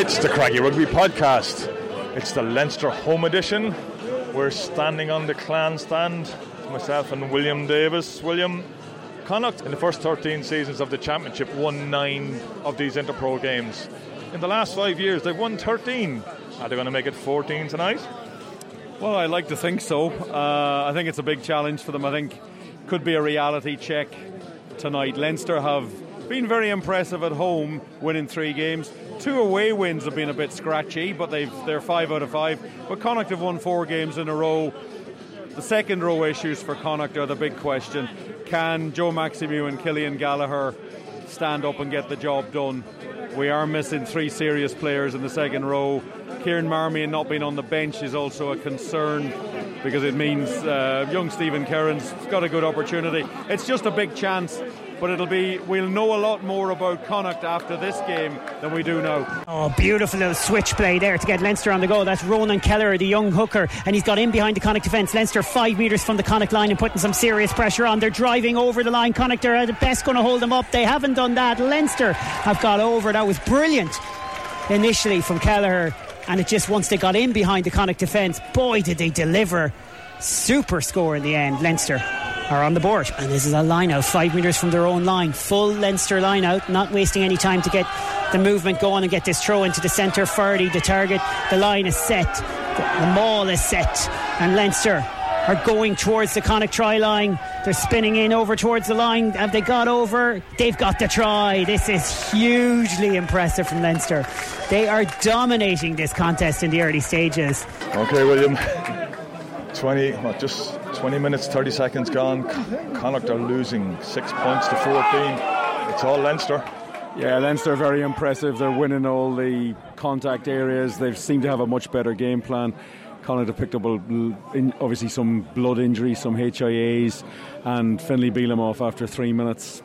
It's the Craggy Rugby Podcast. It's the Leinster home edition. We're standing on the clan stand, myself and William Davis. William, Connacht in the first 13 seasons of the championship won nine of these Interpro games. In the last five years, they've won 13. Are they going to make it 14 tonight? Well, I like to think so. Uh, I think it's a big challenge for them. I think could be a reality check tonight. Leinster have been very impressive at home, winning three games. Two away wins have been a bit scratchy, but they've they're five out of five. But Connacht have won four games in a row. The second row issues for Connacht are the big question. Can Joe Maksymiw and Cillian Gallagher stand up and get the job done? We are missing three serious players in the second row. Kieran Marmion not being on the bench is also a concern because it means uh, young Stephen Kerins got a good opportunity. It's just a big chance but it'll be we'll know a lot more about Connacht after this game than we do now. Oh, beautiful little switch play there to get Leinster on the go. That's Ronan Kelleher, the young hooker, and he's got in behind the Connacht defence. Leinster five metres from the Connacht line and putting some serious pressure on. They're driving over the line. Connacht are at best going to hold them up. They haven't done that. Leinster have got over. That was brilliant initially from Kelleher, and it just once they got in behind the Connacht defence, boy, did they deliver. Super score in the end, Leinster are on the board. And this is a line out, five metres from their own line. Full Leinster line out, not wasting any time to get the movement going and get this throw into the centre. Ferdy, the target, the line is set, the, maul is set, and Leinster are going towards the Connacht try line. They're spinning in over towards the line. Have they got over? They've got the try. This is hugely impressive from Leinster. They are dominating this contest in the early stages. Okay, William. 20, well, just 20 minutes, 30 seconds gone. Connacht are losing six points to 14. It's all Leinster. Yeah, Leinster are very impressive. They're winning all the contact areas. They seem to have a much better game plan. Connacht have picked up obviously some blood injuries, some HIAs, and Bealham off after three minutes.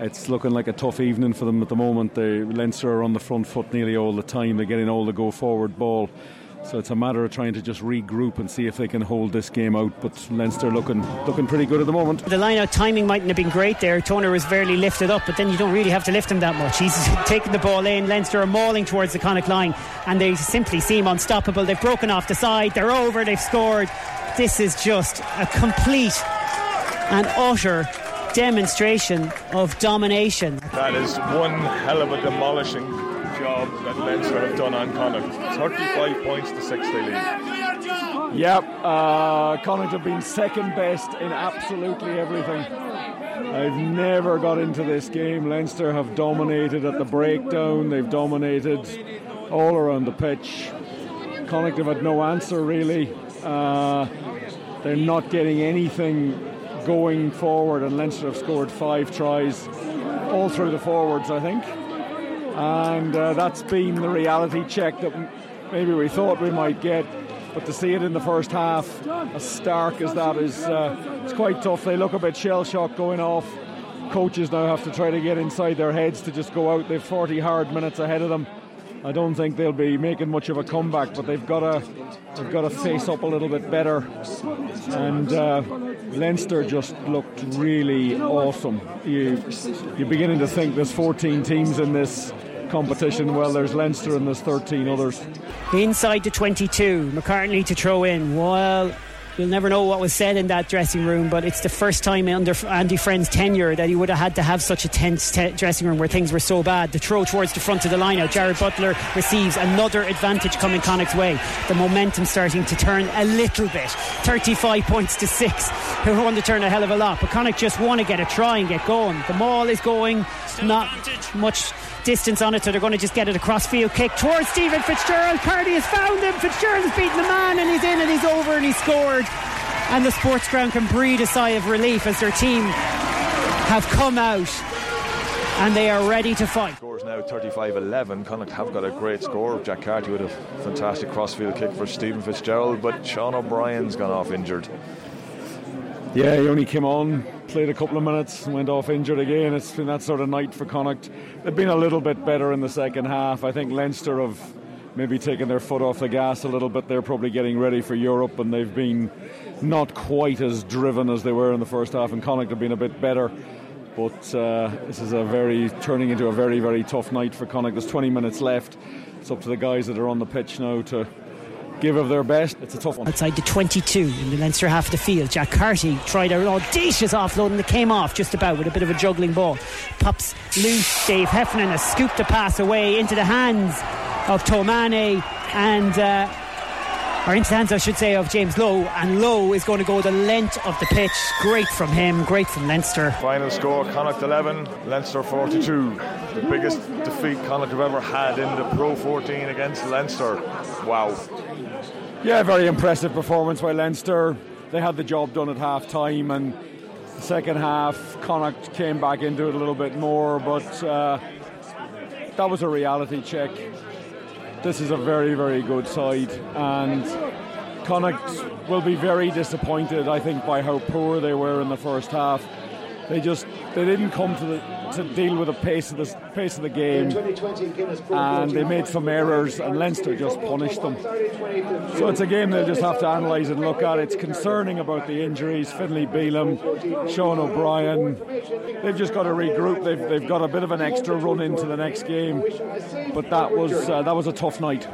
It's looking like a tough evening for them at the moment. The Leinster are on the front foot nearly all the time. They're getting all the go forward ball. So it's a matter of trying to just regroup and see if they can hold this game out. But Leinster looking looking pretty good at the moment. The line out timing mightn't have been great there. Toner was barely lifted up, but then you don't really have to lift him that much. He's taking the ball in. Leinster are mauling towards the Connacht line, and they simply seem unstoppable. They've broken off the side. They're over. They've scored. This is just a complete and utter demonstration of domination. That is one hell of a demolishing job that Leinster have done on Connacht. 35 points to 6 they lead. Yep, uh, Connacht have been second best in absolutely everything. I've never got into this game. Leinster have dominated at the breakdown, they've dominated all around the pitch. Connacht have had no answer really. Uh, they're not getting anything going forward, and Leinster have scored five tries all through the forwards, I think and uh, that's been the reality check that maybe we thought we might get. But to see it in the first half, as stark as that is, uh, it's quite tough. They look a bit shell shocked going off. Coaches now have to try to get inside their heads to just go out. They've 40 hard minutes ahead of them. I don't think they'll be making much of a comeback, but they've got to they've got to face up a little bit better. And uh, Leinster just looked really awesome. You you're beginning to think there's 14 teams in this competition. Well, there's Leinster and there's 13 others. Inside the 22, McCartney to throw in. Well, We'll never know what was said in that dressing room, but it's the first time under Andy Friend's tenure that he would have had to have such a tense te- dressing room where things were so bad. The throw towards the front of the line out. Jarrad Butler receives another advantage coming Connacht's way. The momentum starting to turn a little bit. 35 points to 6. Who want to turn a hell of a lot, but Connacht just want to get a try and get going. The maul is going, not much distance on it, so they're going to just get it across field kick towards Stephen Fitzgerald. Carty has found him. Fitzgerald has beaten the man, and he's in, and he's over, and he's scored. And the sports ground can breathe a sigh of relief as their team have come out and they are ready to fight. Scores now 35-11. Connacht have got a great score. Jack Carty with a fantastic crossfield kick for Stephen Fitzgerald, but Sean O'Brien's gone off injured. Yeah, he only came on, played a couple of minutes, went off injured again. It's been that sort of night for Connacht. They've been a little bit better in the second half. I think Leinster have maybe taking their foot off the gas a little bit. They're probably getting ready for Europe, and they've been not quite as driven as they were in the first half. And Connacht have been a bit better. But uh, this is a very turning into a very very tough night for Connacht. There's 20 minutes left. It's up to the guys that are on the pitch now to give of their best. It's a tough one. Outside the 22 in the Leinster half of the field, Jack Carty tried an audacious offload and it came off just about with a bit of a juggling ball. Pops loose. Dave Heffernan has scooped the pass away into the hands of Tomane and. Uh, or into the hands, I should say, of James Lowe. And Lowe is going to go the length of the pitch. Great from him, great from Leinster. Final score Connacht 11, Leinster 42. The biggest defeat Connacht have ever had in the Pro 14 against Leinster. Wow. Yeah, very impressive performance by Leinster. They had the job done at half time, and the second half, Connacht came back into it a little bit more, but uh, that was a reality check this is a very, very good side, and Connacht will be very disappointed, I think, by how poor they were in the first half. They just they didn't come to the to deal with the pace of the pace of the game, and they made some errors, and Leinster just punished them. So it's a game they'll just have to analyse and look at. It's concerning about the injuries. Finlay Bealham, Sean O'Brien, they've just got to regroup. They've they've got a bit of an extra run into the next game, but that was uh, that was a tough night.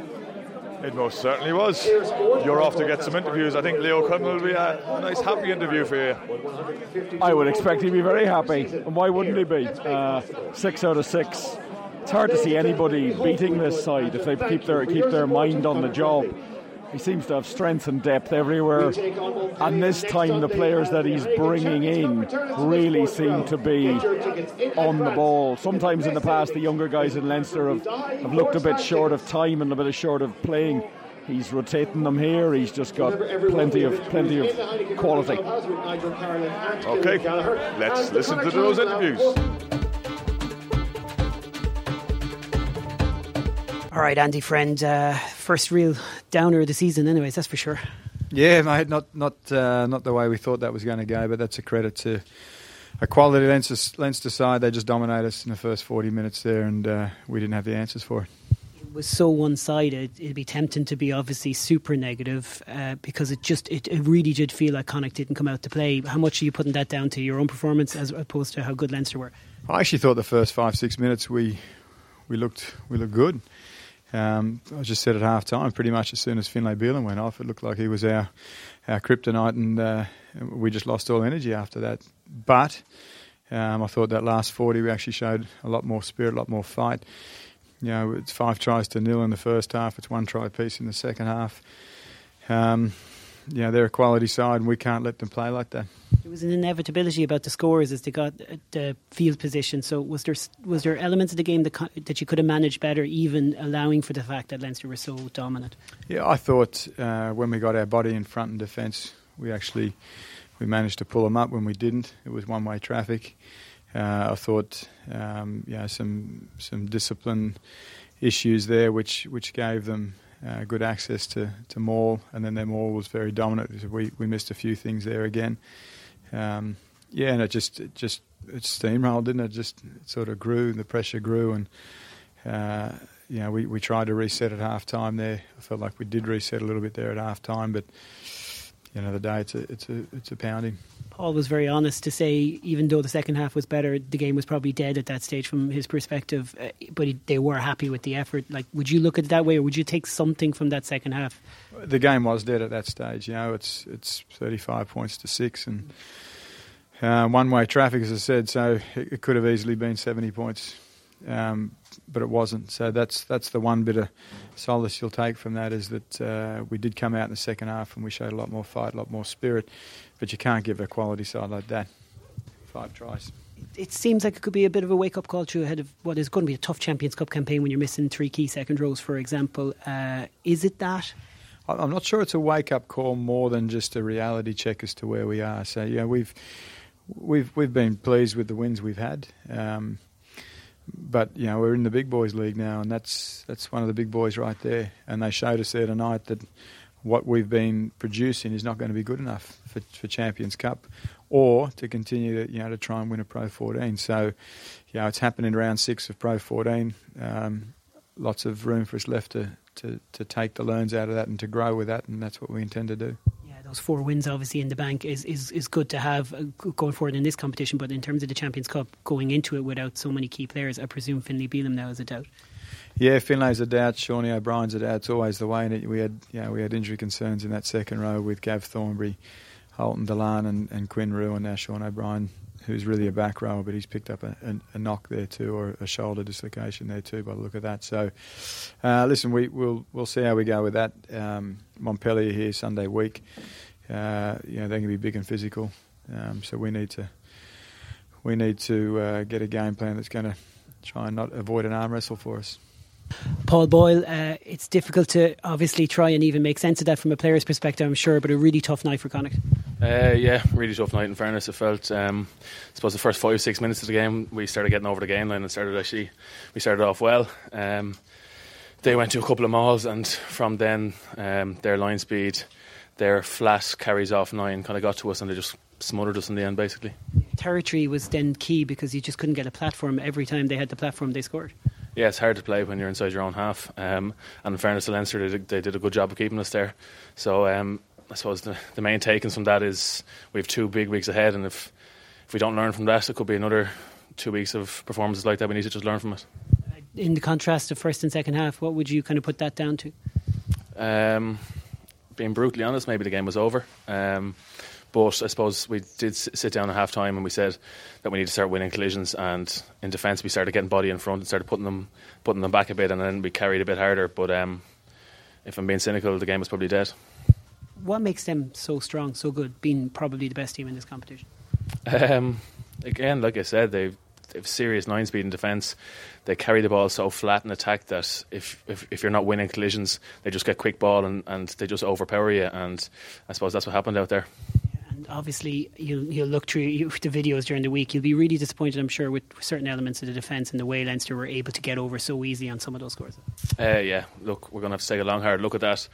It most certainly was. You're off to get some interviews. I think Leo Cullen will be a, a nice, happy interview for you. I would expect he'd be very happy. And why wouldn't he be? Uh, six out of six. It's hard to see anybody beating this side if they keep their keep their mind on the job. He seems to have strength and depth everywhere. And this time, the players that he's bringing in really seem to be on the ball. Sometimes in the past, the younger guys in Leinster have, have looked a bit short of time and a bit short of playing. He's rotating them here. He's just got plenty of plenty of quality. Okay, let's listen to those interviews. All right, Andy, friend. Uh, first real downer of the season, anyways. That's for sure. Yeah, mate. Not not uh, not the way we thought that was going to go, but that's a credit to a quality Leinster, Leinster side. They just dominated us in the first forty minutes there, and uh, we didn't have the answers for it. It was so one-sided. It'd be tempting to be obviously super negative uh, because it just it, it, really did feel like Connacht didn't come out to play. How much are you putting that down to your own performance as opposed to how good Leinster were? I actually thought the first five six minutes we we looked we looked good. Um, I just said at half time, pretty much as soon as Finlay Bealham went off, it looked like he was our, our kryptonite, and uh, we just lost all energy after that. But um, I thought that last 40, we actually showed a lot more spirit, a lot more fight. You know, it's five tries to nil in the first half, it's one try piece in the second half. Um, you know, they're a quality side, and we can't let them play like that there was an inevitability about the scores as they got the field position. So was there was there elements of the game that that you could have managed better, even allowing for the fact that Leinster were so dominant? Yeah, I thought uh, when we got our body in front in defence, we actually we managed to pull them up. When we didn't, it was one way traffic. Uh, I thought um, know, some some discipline issues there, which which gave them uh, good access to, to Maul, and then their Maul was very dominant. We we missed a few things there again um, yeah, and it just it just it steamrolled, didn't it? Just it sort of grew, the pressure grew, and uh, you know we, we tried to reset at half time there. I felt like we did reset a little bit there at half time, but you know the day it's a it's a it's a pounding. Paul was very honest to say, even though the second half was better, the game was probably dead at that stage from his perspective. Uh, but he, they were happy with the effort. Like, would you look at it that way, or would you take something from that second half? The game was dead at that stage. You know, it's it's thirty five points to six, and uh, one way traffic, as I said. So it, it, could have easily been seventy points, um, but it wasn't. So that's that's the one bit of solace you'll take from that is that uh, we did come out in the second half and we showed a lot more fight, a lot more spirit. But you can't give a quality side like that five tries. It seems like it could be a bit of a wake up call to ahead of what is going to be a tough Champions Cup campaign when you're missing three key second rows, for example. Uh, is it that? I'm not sure it's a wake up call more than just a reality check as to where we are. So yeah, we've we've we've been pleased with the wins we've had. Um, but you know we're in the big boys league now, and that's that's one of the big boys right there. And they showed us there tonight that what we've been producing is not going to be good enough for, for Champions Cup, or to continue to you know to try and win a Pro 14. So, you know, it's happened in round six of Pro 14. Um, lots of room for us left to, to, to take the learns out of that and to grow with that, and that's what we intend to do Yeah, those four wins obviously in the bank is, is, is good to have uh, going forward in this competition. But in terms of the Champions Cup, going into it without so many key players, I presume Finlay Bealham now is a doubt. Yeah, Finlay's a doubt. Shawnee O'Brien's a doubt. It's always the way. And we had, know, we had injury concerns in that second row with Gav Thornbury, Ultan Dillane, and, and Quinn Roux, and now Sean O'Brien, who's really a back row, but he's picked up a, a, a, knock there too, or a shoulder dislocation there too, by the look of that. So, uh, listen, we, will we'll see how we go with that. Um, Montpellier here Sunday week. Uh, you know, they're going to be big and physical, um, so we need to we need to uh, get a game plan that's going to try and not avoid an arm wrestle for us. Paul Boyle, uh, it's difficult to obviously try and even make sense of that from a player's perspective, I'm sure, but a really tough night for Connacht. Uh, yeah, really tough night. In fairness, it felt. Um, I suppose the first five six minutes of the game, we started getting over the game line and started actually. We started off well. Um, they went to a couple of mauls, and from then, um, their line speed, their flat carries off nine, kind of got to us, and they just smothered us in the end, basically. Territory was then key because you just couldn't get a platform every time they had the platform they scored yeah, it's hard to play when you're inside your own half. Um, and in fairness to Leinster, they did, they did, a good job of keeping us there. So um, I suppose the, the main takings from that is we have two big weeks ahead, and if if we don't learn from that, it could be another two weeks of performances like that. We need to just learn from it. In the contrast of first and second half, what would you kind of put that down to? Um, being brutally honest, maybe the game was over. Um, but I suppose we did sit down at half time and we said that we need to start winning collisions. And in defence, we started getting body in front and started putting them putting them back a bit, and then we carried a bit harder. But um, if I'm being cynical, the game was probably dead. What makes them so strong, so good, being probably the best team in this competition? Um, again, like I said, they've they've serious nine speed in defence. They carry the ball so flat in attack that if, if, if you're not winning collisions, they just get quick ball and, and they just overpower you. And I suppose that's what happened out there obviously you'll you'll look through the videos during the week. You'll be really disappointed, I'm sure, with certain elements of the defence and the way Leinster were able to get over so easy on some of those scores. Uh, yeah, look, we're going to have to take a long hard look at that.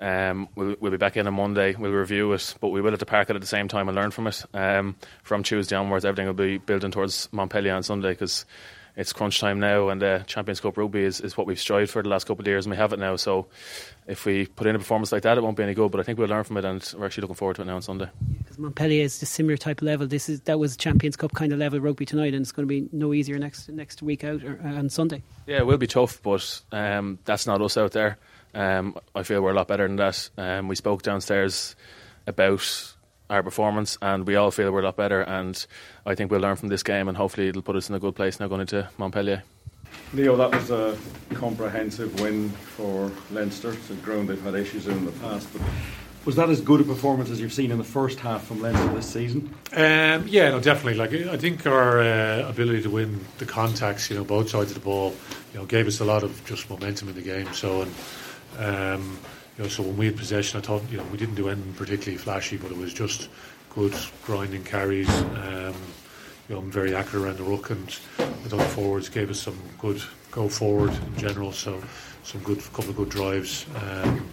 Um, we'll, we'll, be back in on Monday. We'll review it, but we will have to park it at the same time and learn from it. Um, from Tuesday onwards, everything will be building towards Montpellier on Sunday because it's crunch time now, and uh, Champions Cup rugby is, is what we've strived for the last couple of years, and we have it now. So, if we put in a performance like that, it won't be any good. But I think we'll learn from it, and we're actually looking forward to it now on Sunday. Because Montpellier is a similar type of level. This is that was Champions Cup kind of level rugby tonight, and it's going to be no easier next next week out or, uh, on Sunday. Yeah, it will be tough, but um, that's not us out there. Um, I feel we're a lot better than that. Um, we spoke downstairs about our performance, and we all feel we're a lot better. And I think we'll learn from this game, and hopefully it'll put us in a good place now going into Montpellier. Leo, that was a comprehensive win for Leinster. It's a ground they've had issues in, in the past, but was that as good a performance as you've seen in the first half from Leinster this season? Um, yeah, no, definitely. Like I think our uh, ability to win the contacts, you know, both sides of the ball, you know, gave us a lot of just momentum in the game. So and. Um, you know, so when we had possession, I thought you know we didn't do anything particularly flashy, but it was just good grinding carries. Um, you know, very accurate around the ruck, and the forwards gave us some good go forward in general. So some good couple of good drives. Um,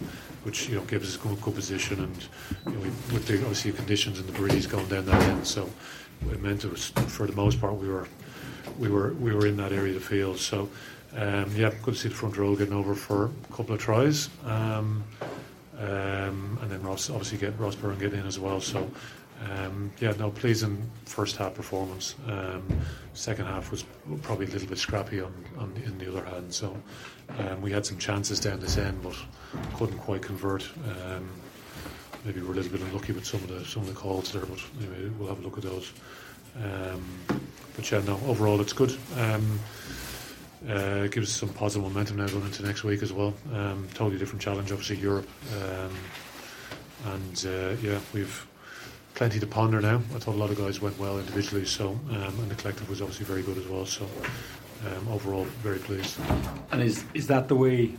which you know gave us a good, good position, and you know, we, with the obviously conditions and the breeze going down that end, so it meant it was for the most part we were we were we were in that area of the field. So um, yeah, good to see the front row getting over for a couple of tries. Um, um, and then Ross obviously get Ross Byrne getting in as well. So um, yeah, no, pleasing first half performance. Um, second half was probably a little bit scrappy on, on in the other hand. So um, we had some chances down this end, but couldn't quite convert. Maybe we're a little bit unlucky with some of the some of the calls there, but anyway, we'll have a look at those. But yeah, no, overall it's good. Uh, gives us some positive momentum now going into next week as well. Um, totally different challenge, obviously Europe, um, and uh, yeah, we've plenty to ponder now. I thought a lot of guys went well individually, so um, and the collective was obviously very good as well. So um, overall, very pleased. And is is that the way?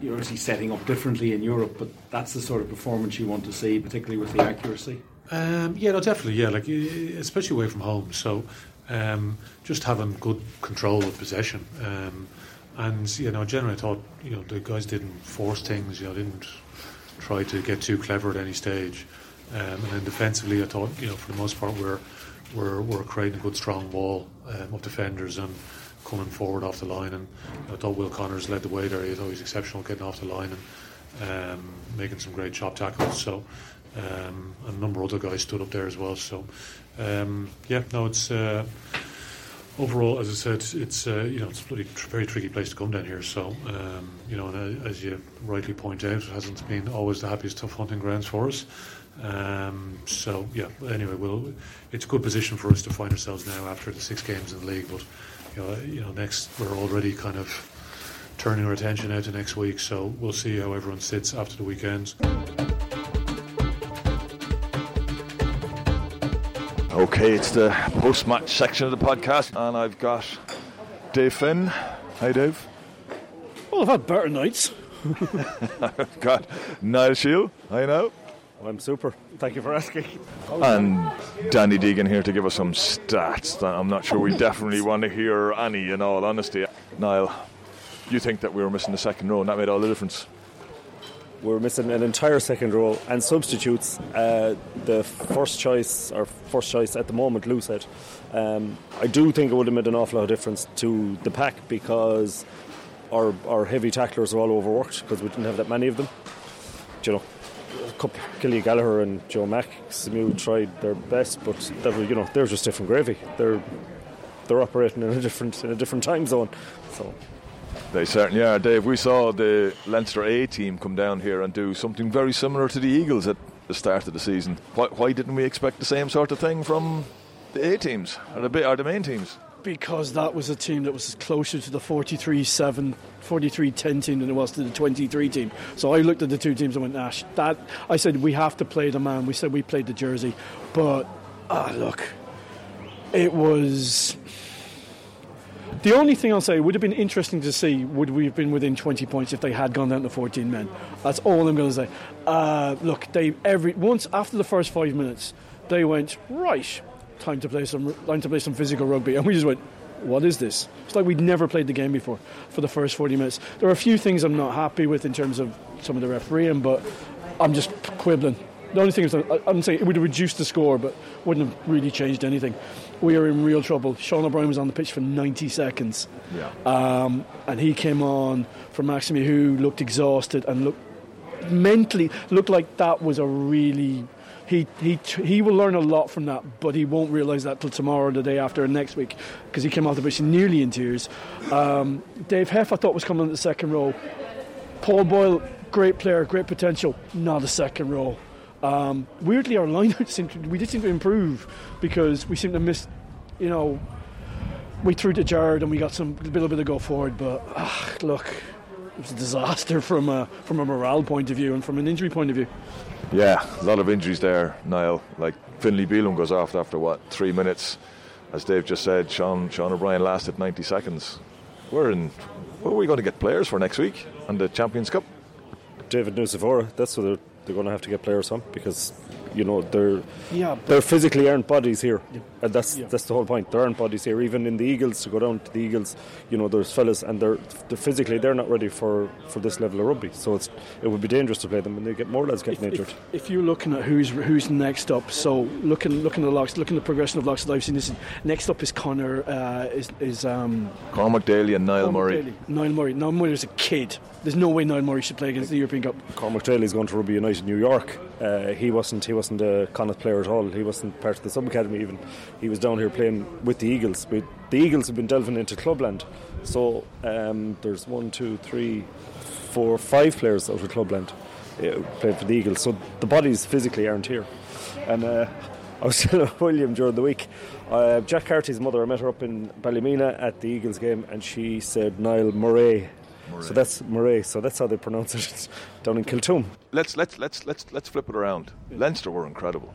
You're obviously setting up differently in Europe, but that's the sort of performance you want to see, particularly with the accuracy. Um, yeah, no, definitely. Yeah, like especially away from home. So um, just having good control of possession. Um, and you know, generally, I thought you know the guys didn't force things. You know, didn't try to get too clever at any stage. Um, and then defensively, I thought you know for the most part we're we're, we're creating a good strong wall um, of defenders and coming forward off the line. And you know, I thought Will Connors led the way there. He was exceptional getting off the line and um, making some great chop tackles. So Um, a number of other guys stood up there as well. So, um, yeah, no, it's uh, overall, as I said, it's uh, you know it's a very tricky place to come down here. So, um, you know, and uh, as you rightly point out, it hasn't been always the happiest tough hunting grounds for us. Um, so yeah. Anyway, well, it's a good position for us to find ourselves now after the six games in the league. But you know, you know, next we're already kind of turning our attention out to next week. So we'll see how everyone sits after the weekends. Okay, it's the post match section of the podcast, and I've got Dave Finn. Hi, Dave. Well, I've had better nights. I've got Niall Shield. Hi, now. I'm super. Thank you for asking. And Danny Deegan here to give us some stats that I'm not sure we definitely want to hear any, in all honesty. Niall, you think that we were missing the second row, and that made all the difference? We're missing an entire second row and substitutes. Uh, the first choice, or first choice at the moment, Lou said. Um, I do think it would have made an awful lot of difference to the pack because our, our heavy tacklers are all overworked because we didn't have that many of them. Do you know, couple, Killy Gallagher and Joe Mack, Samu tried their best, but that was, you know they're just different gravy. They're they're operating in a different in a different time zone. So They certainly are, Dave. We saw the Leinster A team come down here and do something very similar to the Eagles at the start of the season. Why, why didn't we expect the same sort of thing from the A teams or the, or the main teams? Because that was a team that was closer to the 43 7, 43 10 team than it was to the 23 team. So I looked at the two teams and went, Ash, that. I said, we have to play the man. We said we played the jersey. But, ah, look, it was. The only thing I'll say would have been interesting to see would we have been within 20 points if they had gone down to 14 men. That's all I'm going to say. Uh, look, they every once after the first five minutes, they went right. Time to play some time to play some physical rugby, and we just went. What is this? It's like we'd never played the game before for the first 40 minutes. There are a few things I'm not happy with in terms of some of the refereeing, but I'm just quibbling. The only thing is, I'm saying it would have reduced the score, but wouldn't have really changed anything. We are in real trouble. Sean O'Brien was on the pitch for 90 seconds. Yeah. Um, and he came on for Maksymiw, who looked exhausted and looked mentally looked like that was a really. He, he, he will learn a lot from that, but he won't realise that till tomorrow, the day after, and next week, because he came off the pitch nearly in tears. Um, Dave Heff, I thought, was coming in the second row. Paul Boyle, great player, great potential, not a second row. Um, weirdly, our lineout seemed to, we did seem to improve because we seemed to miss, you know, we threw to Jared and we got some a little bit of go forward, but ah, look, it was a disaster from a from a morale point of view and from an injury point of view. Yeah, a lot of injuries there, Niall. Like Finlay Bealham goes off after what three minutes, as Dave just said. Sean Sean O'Brien lasted 90 seconds. We're in. What are we going to get players for next week and the Champions Cup? David Nucifora, that's what they're, going to have to get players from because you know they're Yeah, they're physically aren't bodies here, and that's Yeah. that's the whole point. There aren't bodies here. Even in the Eagles, to go down to the Eagles, you know, there's fellas, and they're, they're physically they're not ready for, for this level of rugby. So it's it would be dangerous to play them, and they get more lads getting if, injured. if, if you're looking at who's who's next up, so looking looking at the locks, looking at the progression of locks that I've seen this. Next up is Connor. Uh, is is um, Cormac Daly and Niall Cormac Murray. Daly. Niall Murray. Niall Murray's a kid. There's no way Niall Murray should play against the European Cup. Cormac Daly's going to Rugby United New York. Uh, he wasn't he wasn't a Connacht player at all. He wasn't part of the sub academy even. He was down here playing with the Eagles. But the Eagles have been delving into clubland. So um, there's one, two, three, four, five players out of clubland uh, playing for the Eagles. So the bodies physically aren't here. And uh, I was telling William during the week, uh, Jack Carty's mother, I met her up in Ballymena at the Eagles game, and she said Niall Murray. So that's Murray. So that's how they pronounce it down in Kiltoom. let's let's let's let's let's flip it around. Leinster were incredible.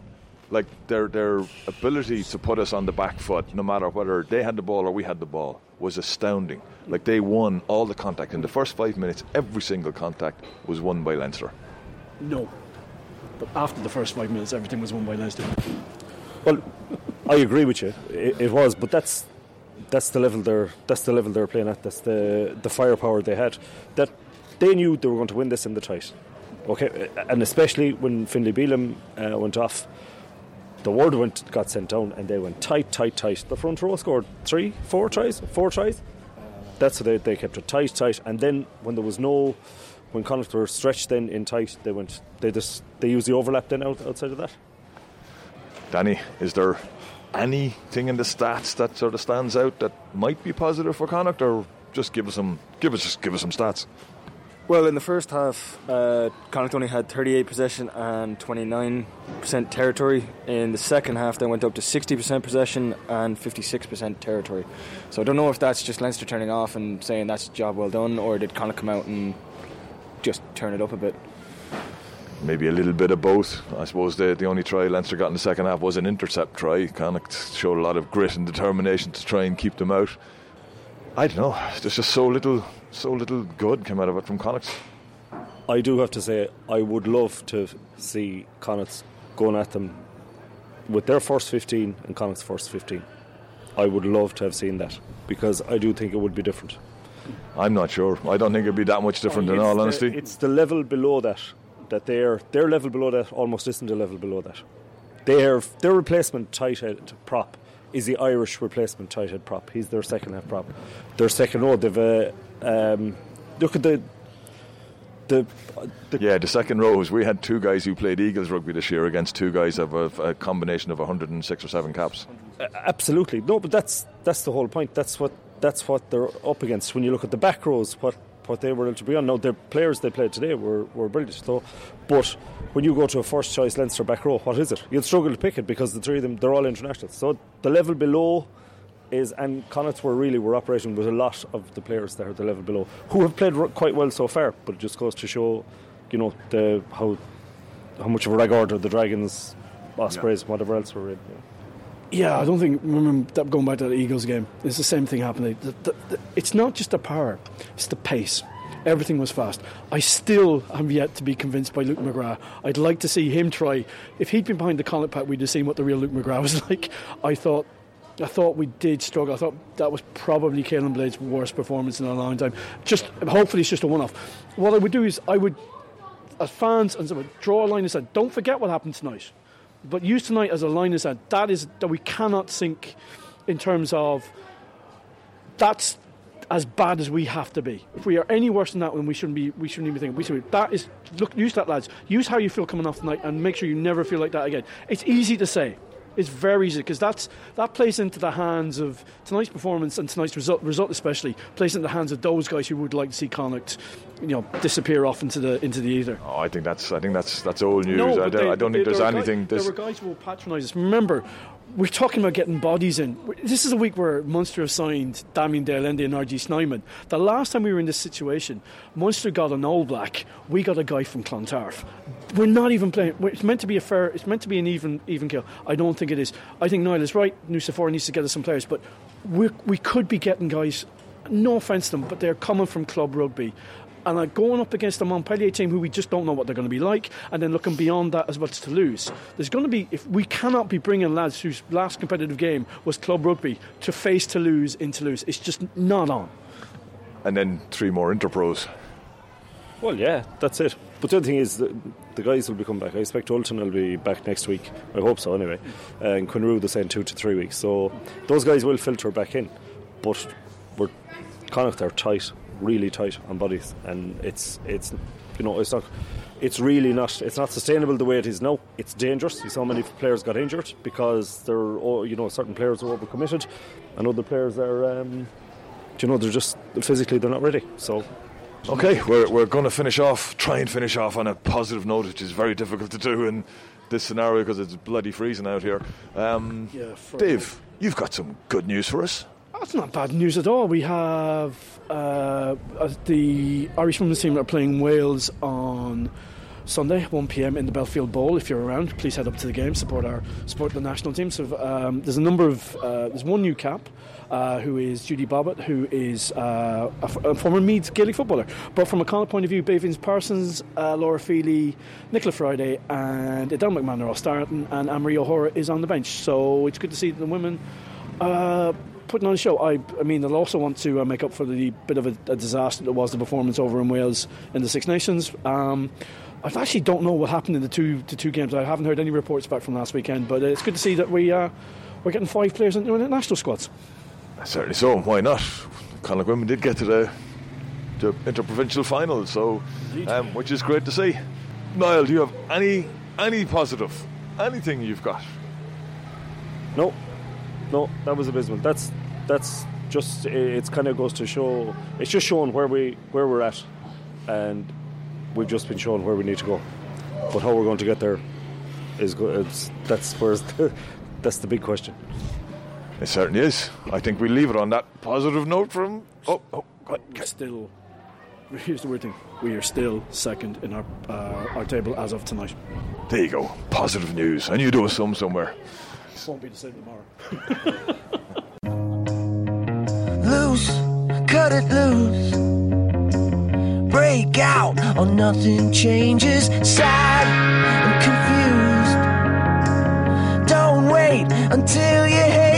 Like their their ability to put us on the back foot, no matter whether they had the ball or we had the ball, was astounding. Like they won all the contact in the first five minutes. Every single contact was won by Leinster. No. But after the first five minutes, everything was won by Leinster. Well, I agree with you. It, it was, but that's that's the level they're that's the level they're playing at. That's the the firepower they had. That they knew they were going to win this in the tight. Okay, and especially when Finlay Bealham uh, went off, the word went got sent down, and they went tight, tight, tight. The front row scored three, four tries, four tries. That's how they, they kept it tight, tight. And then when there was no when Connacht were stretched then in tight, they went. They just they used the overlap then out, outside of that. Danny, is there anything in the stats that sort of stands out that might be positive for Connacht, or just give us some give us just give us some stats? Well, in the first half, uh, Connacht only had 38 possession and 29% territory. In the second half, they went up to 60% possession and 56% territory. So I don't know if that's just Leinster turning off and saying that's job well done, or did Connacht come out and just turn it up a bit? Maybe a little bit of both. I suppose the, the only try Leinster got in the second half was an intercept try. Connacht showed a lot of grit and determination to try and keep them out. I don't know. There's just so little, so little good came out of it from Connacht. I do have to say, I would love to see Connacht going at them with their first 15 and Connacht's first 15. I would love to have seen that because I do think it would be different. I'm not sure. I don't think it'd be that much different. in It's all the- honesty, it's the level below that that their their level below that almost isn't a level below that. Their their replacement tight head prop is the Irish replacement tight head prop. He's their second half prop. Their second row. They've uh, um, look at the the, the yeah, the second rows. We had two guys who played Eagles rugby this year against two guys of a, a combination of 106 or seven caps. Absolutely no, but that's that's the whole point. That's what that's what they're up against. When you look at the back rows, what what they were able to be on. Now the players they played today were, were brilliant. So, but when you go to a first choice Leinster back row, what is it? You'd struggle to pick it because the three of them they're all internationals. So the level below is and Connacht were really were operating with a lot of the players there at the level below who have played quite well so far. But it just goes to show, you know, the how how much of a rag order the Dragons, Ospreys, whatever else were in. you know. Yeah, I don't think. Remember going back to the Eagles game. It's the same thing happening. The, the, the, it's not just the power; it's the pace. Everything was fast. I still am yet to be convinced by Luke McGrath. I'd like to see him try. If he'd been behind the Connacht pack, we'd have seen what the real Luke McGrath was like. I thought. I thought we did struggle. I thought that was probably Caolin Blade's worst performance in a long time. Just hopefully it's just a one-off. What I would do is I would, as fans and someone, draw a line and say, don't forget what happened tonight but use tonight as a line is that that is that we cannot think in terms of that's as bad as we have to be. If we are any worse than that, then we shouldn't be. We shouldn't even think. We should. Be, that is look. Use that, lads. Use how you feel coming off tonight, and make sure you never feel like that again. It's easy to say. It's very easy because that's that plays into the hands of tonight's performance and tonight's result, result especially plays into the hands of those guys who would like to see Connacht, you know, disappear off into the into the ether. Oh, I think that's I think that's that's old news. No, I, don't, they- I don't think there's anything. Guys, this, there were guys who will patronise us. Remember, we're talking about getting bodies in. This is a week where Munster have signed Damian de Allende and RG Snyman. The last time we were in this situation, Munster got an All Black. We got a guy from Clontarf. We're not even playing. It's meant to be a fair. It's meant to be an even even kill. I don't think it is. I think Niall is right. Nucifora needs to get us some players, but we we could be getting guys. No offence to them, but they're coming from club rugby. And uh, going up against a Montpellier team who we just don't know what they're going to be like, and then looking beyond that as well as Toulouse, there's going to be if we cannot be bringing lads whose last competitive game was club rugby to face Toulouse in Toulouse. It's just not on. and then three more interpros. Well, yeah, that's it. But the other thing is, the, the guys will be coming back. I expect Ultan will be back next week. I hope so, anyway. Uh, and Quinn Roux, the same two to three weeks. So those guys will filter back in. But we're kind Connacht are tight, really tight on bodies, and it's it's you know it's not. It's really not. It's not sustainable the way it is now. It's dangerous. You saw many players got injured because they're, oh, you know, certain players are overcommitted, and other players are, um, you know, they're just physically they're not ready. So Okay, we're, we're going to finish off, try and finish off on a positive note, which is very difficult to do in this scenario because it's bloody freezing out here. Um, Yeah, for- Dave, you've got some good news for us. That's not bad news at all. We have uh, uh, the Irish women's team are playing Wales on Sunday, 1 p.m. in the Belfield Bowl. If you're around, please head up to the game, support our support the national team. So um, there's a number of uh, there's one new cap. Uh, who is Judy Bobbitt, who is uh, a, f- a former Meads Gaelic footballer. But from a Connacht point of view, Beibhinn Parsons, uh, Laura Feely, Nichola Fryday, and Edel McMahon are all starting, and Anne-Marie O'Hora is on the bench. So it's good to see the women uh, putting on a show. I, I mean, they'll also want to uh, make up for the bit of a, a disaster that was the performance over in Wales in the Six Nations. Um, I actually don't know what happened in the two the two games. I haven't heard any reports back from last weekend, but it's good to see that we uh, we're getting five players into the national squads. Certainly so. Why not? Connacht women did get to the the interprovincial final. So, um, which is great to see. Niall, do you have any any positive, anything you've got? No, no, that was abysmal. That's that's just it's kind of goes to show. It's just showing where we where we're at, and we've just been shown where we need to go. But how we're going to get there is good. It's, that's where that's the big question. It certainly is. I think we leave it on that positive note. From oh, oh God, We're still. Here's the weird thing: we are still second in our uh, our table as of tonight. there you go. Positive news. I knew there was some somewhere. Won't be the same tomorrow. loose, cut it loose. Break out, or nothing changes. Sad and confused. Don't wait until you hate.